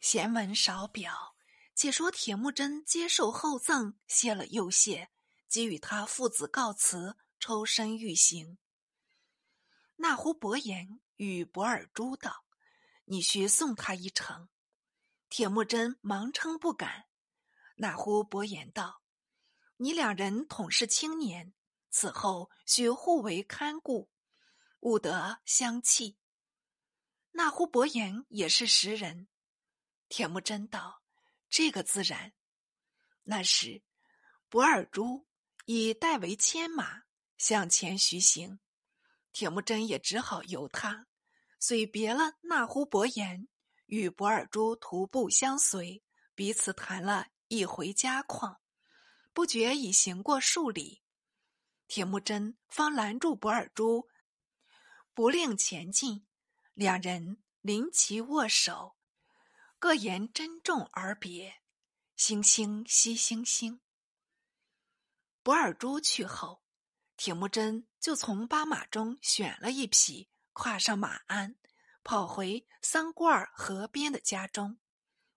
闲文少表，且说铁木真接受厚赠，谢了又谢，即与他父子告辞，抽身欲行。那呼伯言与博尔珠道：“你须送他一程。”铁木真忙称不敢。那呼伯言道：“你两人同是青年，此后须互为看顾，勿得相弃。”那呼伯言也是识人。铁木真道：“这个自然。”那时，博尔珠已代为牵马向前徐行，铁木真也只好由他，遂别了那呼伯言，与博尔珠徒步相随，彼此谈了一回家况。不觉已行过数里，铁木真方拦住博尔珠，不令前进，两人临其握手。各言珍重而别，星星惜星星。博尔珠去后，铁木真就从八马中选了一匹，跨上马鞍，跑回桑瓜尔河边的家中。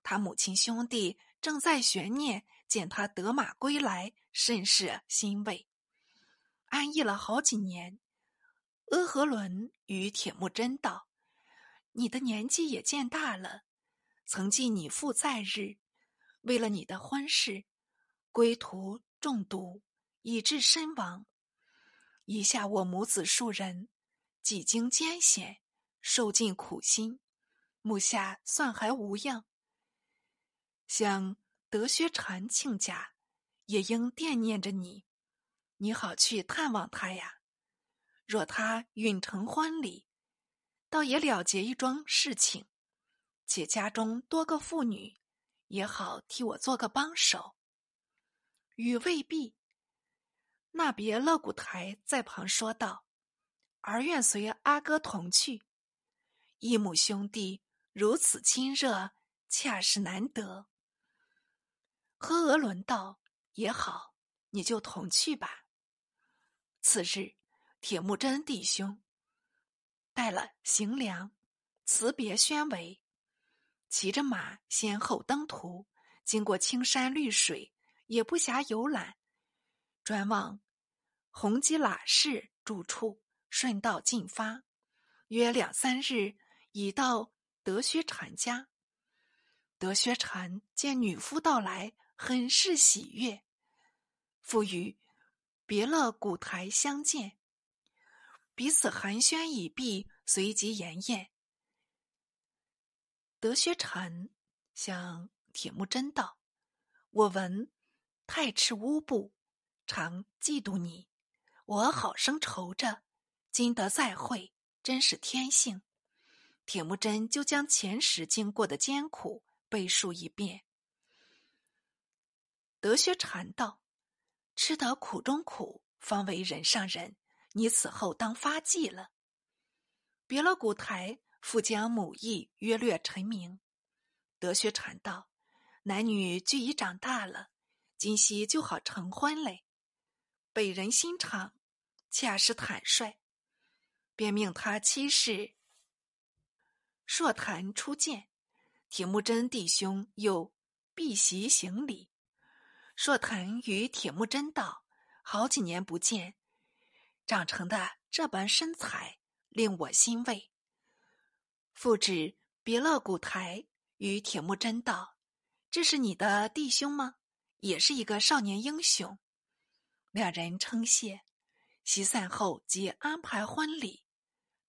他母亲兄弟正在悬念，见他得马归来，甚是欣慰。安逸了好几年，阿和伦与铁木真道：“你的年纪也渐大了。”曾记你父在日，为了你的婚事，归途中毒，以致身亡。以下我母子数人，几经艰险，受尽苦心，目下算还无恙。想德薛禅亲家，也应惦念着你，你好去探望他呀。若他允成婚礼，倒也了结一桩事情。且家中多个妇女，也好替我做个帮手。与未必。那别勒古台在旁说道：“儿愿随阿哥同去。异母兄弟如此亲热，恰是难得。”和额伦道：“也好，你就同去吧。”次日，铁木真弟兄带了行粮，辞别宣维。骑着马，先后登途，经过青山绿水，也不暇游览，转往红基喇氏住处，顺道进发。约两三日，已到德薛禅家。德薛禅见女夫到来，很是喜悦，复与别了古台相见，彼此寒暄已毕，随即言宴。德薛禅向铁木真道：“我闻太赤乌部常嫉妒你，我好生愁着，今得再会，真是天幸。”铁木真就将前时经过的艰苦背述一遍。德薛禅道：“吃得苦中苦，方为人上人。你此后当发迹了。”别了古台。复将母意约略陈明，德薛禅道：“男女俱已长大了，今夕就好成婚嘞。北人心肠，恰是坦率，便命他妻室硕谈出见。铁木真弟兄又避席行礼。硕谈与铁木真道：好几年不见，长成的这般身材，令我欣慰。”复指别勒古台与铁木真道：“这是你的弟兄吗？也是一个少年英雄。”两人称谢，席散后即安排婚礼。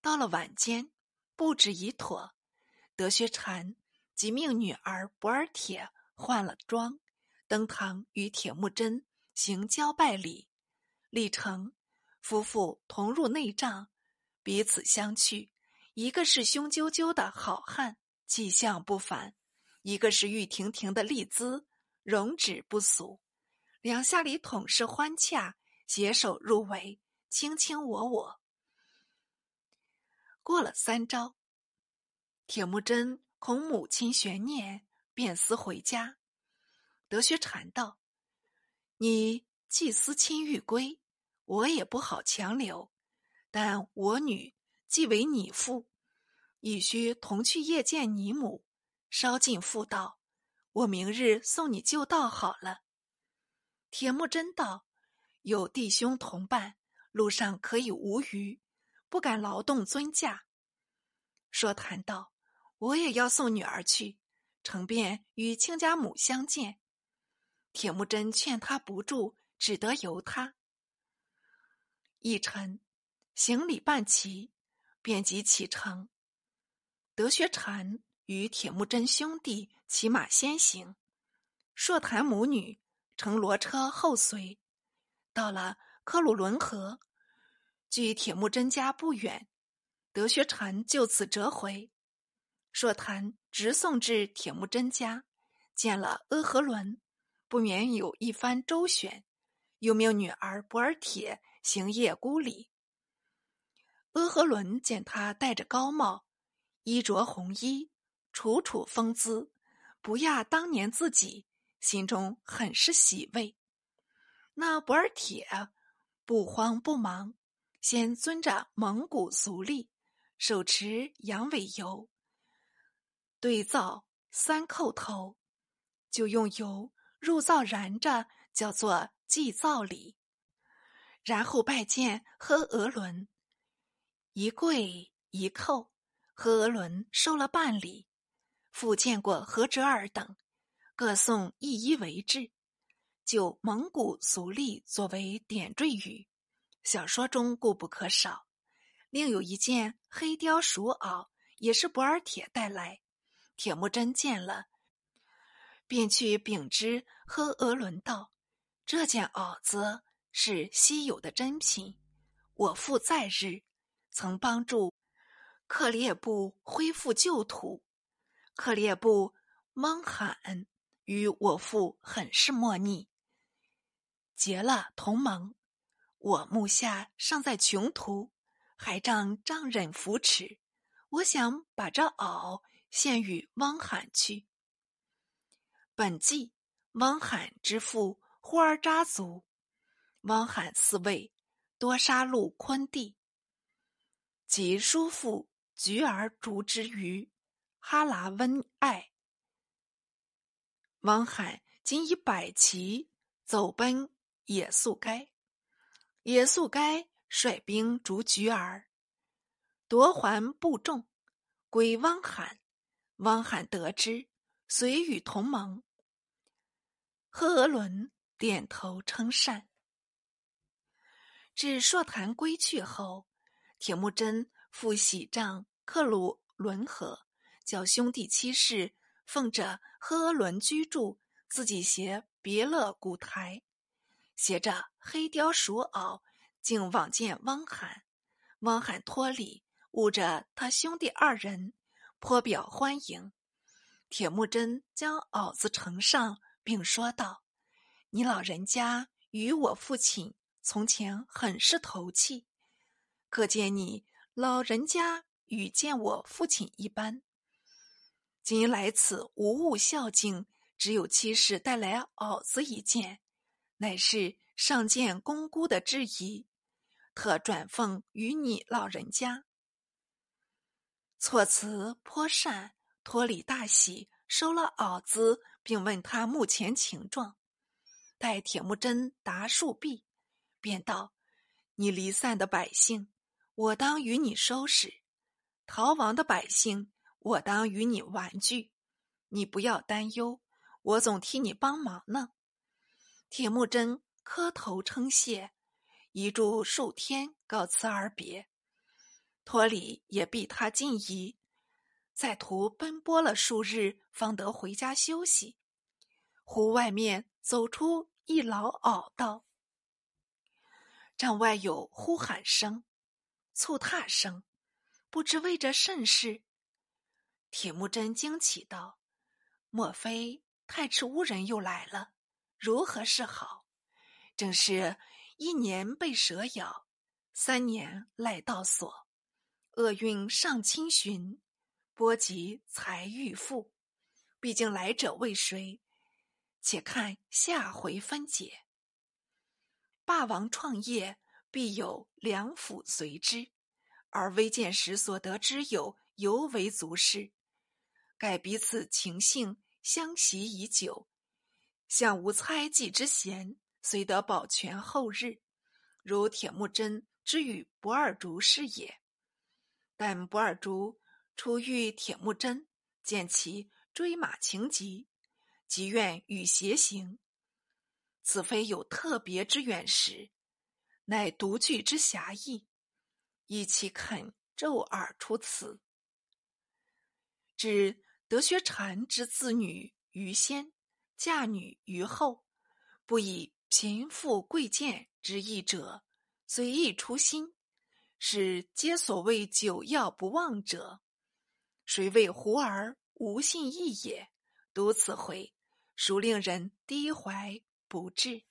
到了晚间，布置已妥，德薛禅即命女儿博尔铁换了装，登堂与铁木真行交拜礼。礼成，夫妇同入内帐，彼此相觑。一个是凶赳赳的好汉，气象不凡；一个是玉婷婷的丽姿，容止不俗。两下里统是欢洽，携手入围，卿卿我我。过了三招，铁木真恐母亲悬念，便思回家。德薛禅道：“你既思亲欲归，我也不好强留，但我女。”既为你父，亦须同去谒见你母，稍进复道：“我明日送你就道好了。”铁木真道：“有弟兄同伴，路上可以无虞，不敢劳动尊驾。”说谈道：“我也要送女儿去，成便与亲家母相见。”铁木真劝他不住，只得由他。一晨，行礼办齐，便即启程。德学禅与铁木真兄弟骑马先行，硕檀母女乘骡车后随。到了科鲁伦河，距铁木真家不远，德学禅就此折回。硕檀直送至铁木真家，见了阿合伦，不免有一番周旋，又命女儿博尔铁。行夜孤礼，阿合伦见他戴着高帽，衣着红衣，楚楚风姿，不亚当年自己，心中很是喜慰。那博尔铁不慌不忙，先遵着蒙古俗例，手持羊尾油，对灶三叩头，就用油入灶燃着，叫做祭灶礼。然后拜见呵额伦，一跪一叩，何伦受了半礼。复见过何哲尔等，各送一衣为质，就蒙古俗例作为点缀语，小说中固不可少。另有一件黑貂鼠袄，也是博尔铁带来。铁木真见了，便去禀知呵额伦道：“这件袄子。”是稀有的珍品。我父在日曾帮助克列布恢复旧土，克列布蒙罕与我父很是莫逆，结了同盟。我目下尚在穷途，还仗丈人扶持。我想把这袄献与汪罕去。本纪汪罕之父呼儿扎族。汪罕四位多杀戮昆地，及叔父菊儿逐之于哈拉温爱。汪罕今以百骑走奔野速该，野速该率兵逐菊儿，夺还部众，归汪罕。汪罕得知，遂与同盟。赫额伦点头称善。至硕坛归去后，铁木真赴喜帐克鲁伦河，叫兄弟七世奉着呵额伦居住，自己携别勒古台，携着黑貂鼠袄，竟往见汪罕。汪罕托礼，悟着他兄弟二人，颇表欢迎。铁木真将袄子呈上，并说道：“你老人家与我父亲。”从前很是投契，可见你老人家与见我父亲一般。今来此无物孝敬，只有妻室带来袄子一件，乃是上见公姑的质疑，特转奉与你老人家。措辞颇善，托礼大喜，收了袄子，并问他目前情状。待铁木真答数毕。便道：“你离散的百姓，我当与你收拾；逃亡的百姓，我当与你玩具。你不要担忧，我总替你帮忙呢。”铁木真磕头称谢，一住数天，告辞而别。托里也避他近疑，在途奔波了数日，方得回家休息。湖外面走出一老媪道。帐外有呼喊声、促踏声，不知为着甚事。铁木真惊奇道：“莫非太赤乌人又来了？如何是好？正是一年被蛇咬，三年赖道所，厄运上侵寻，波及财欲富。毕竟来者为谁？且看下回分解。”霸王创业，必有良辅随之，而微见时所得之友，尤为足事。盖彼此情性相习已久，相无猜忌之嫌，虽得保全后日，如铁木真之与不二竹是也。但不二竹初遇铁木真，见其追马情急，即愿与偕行。此非有特别之远识，乃独具之侠义，以其肯骤耳出此。指德学禅之自女于先，嫁女于后，不以贫富贵贱之意者，随意出心，是皆所谓久要不忘者。谁谓胡儿无信义也？读此回，孰令人低怀不至？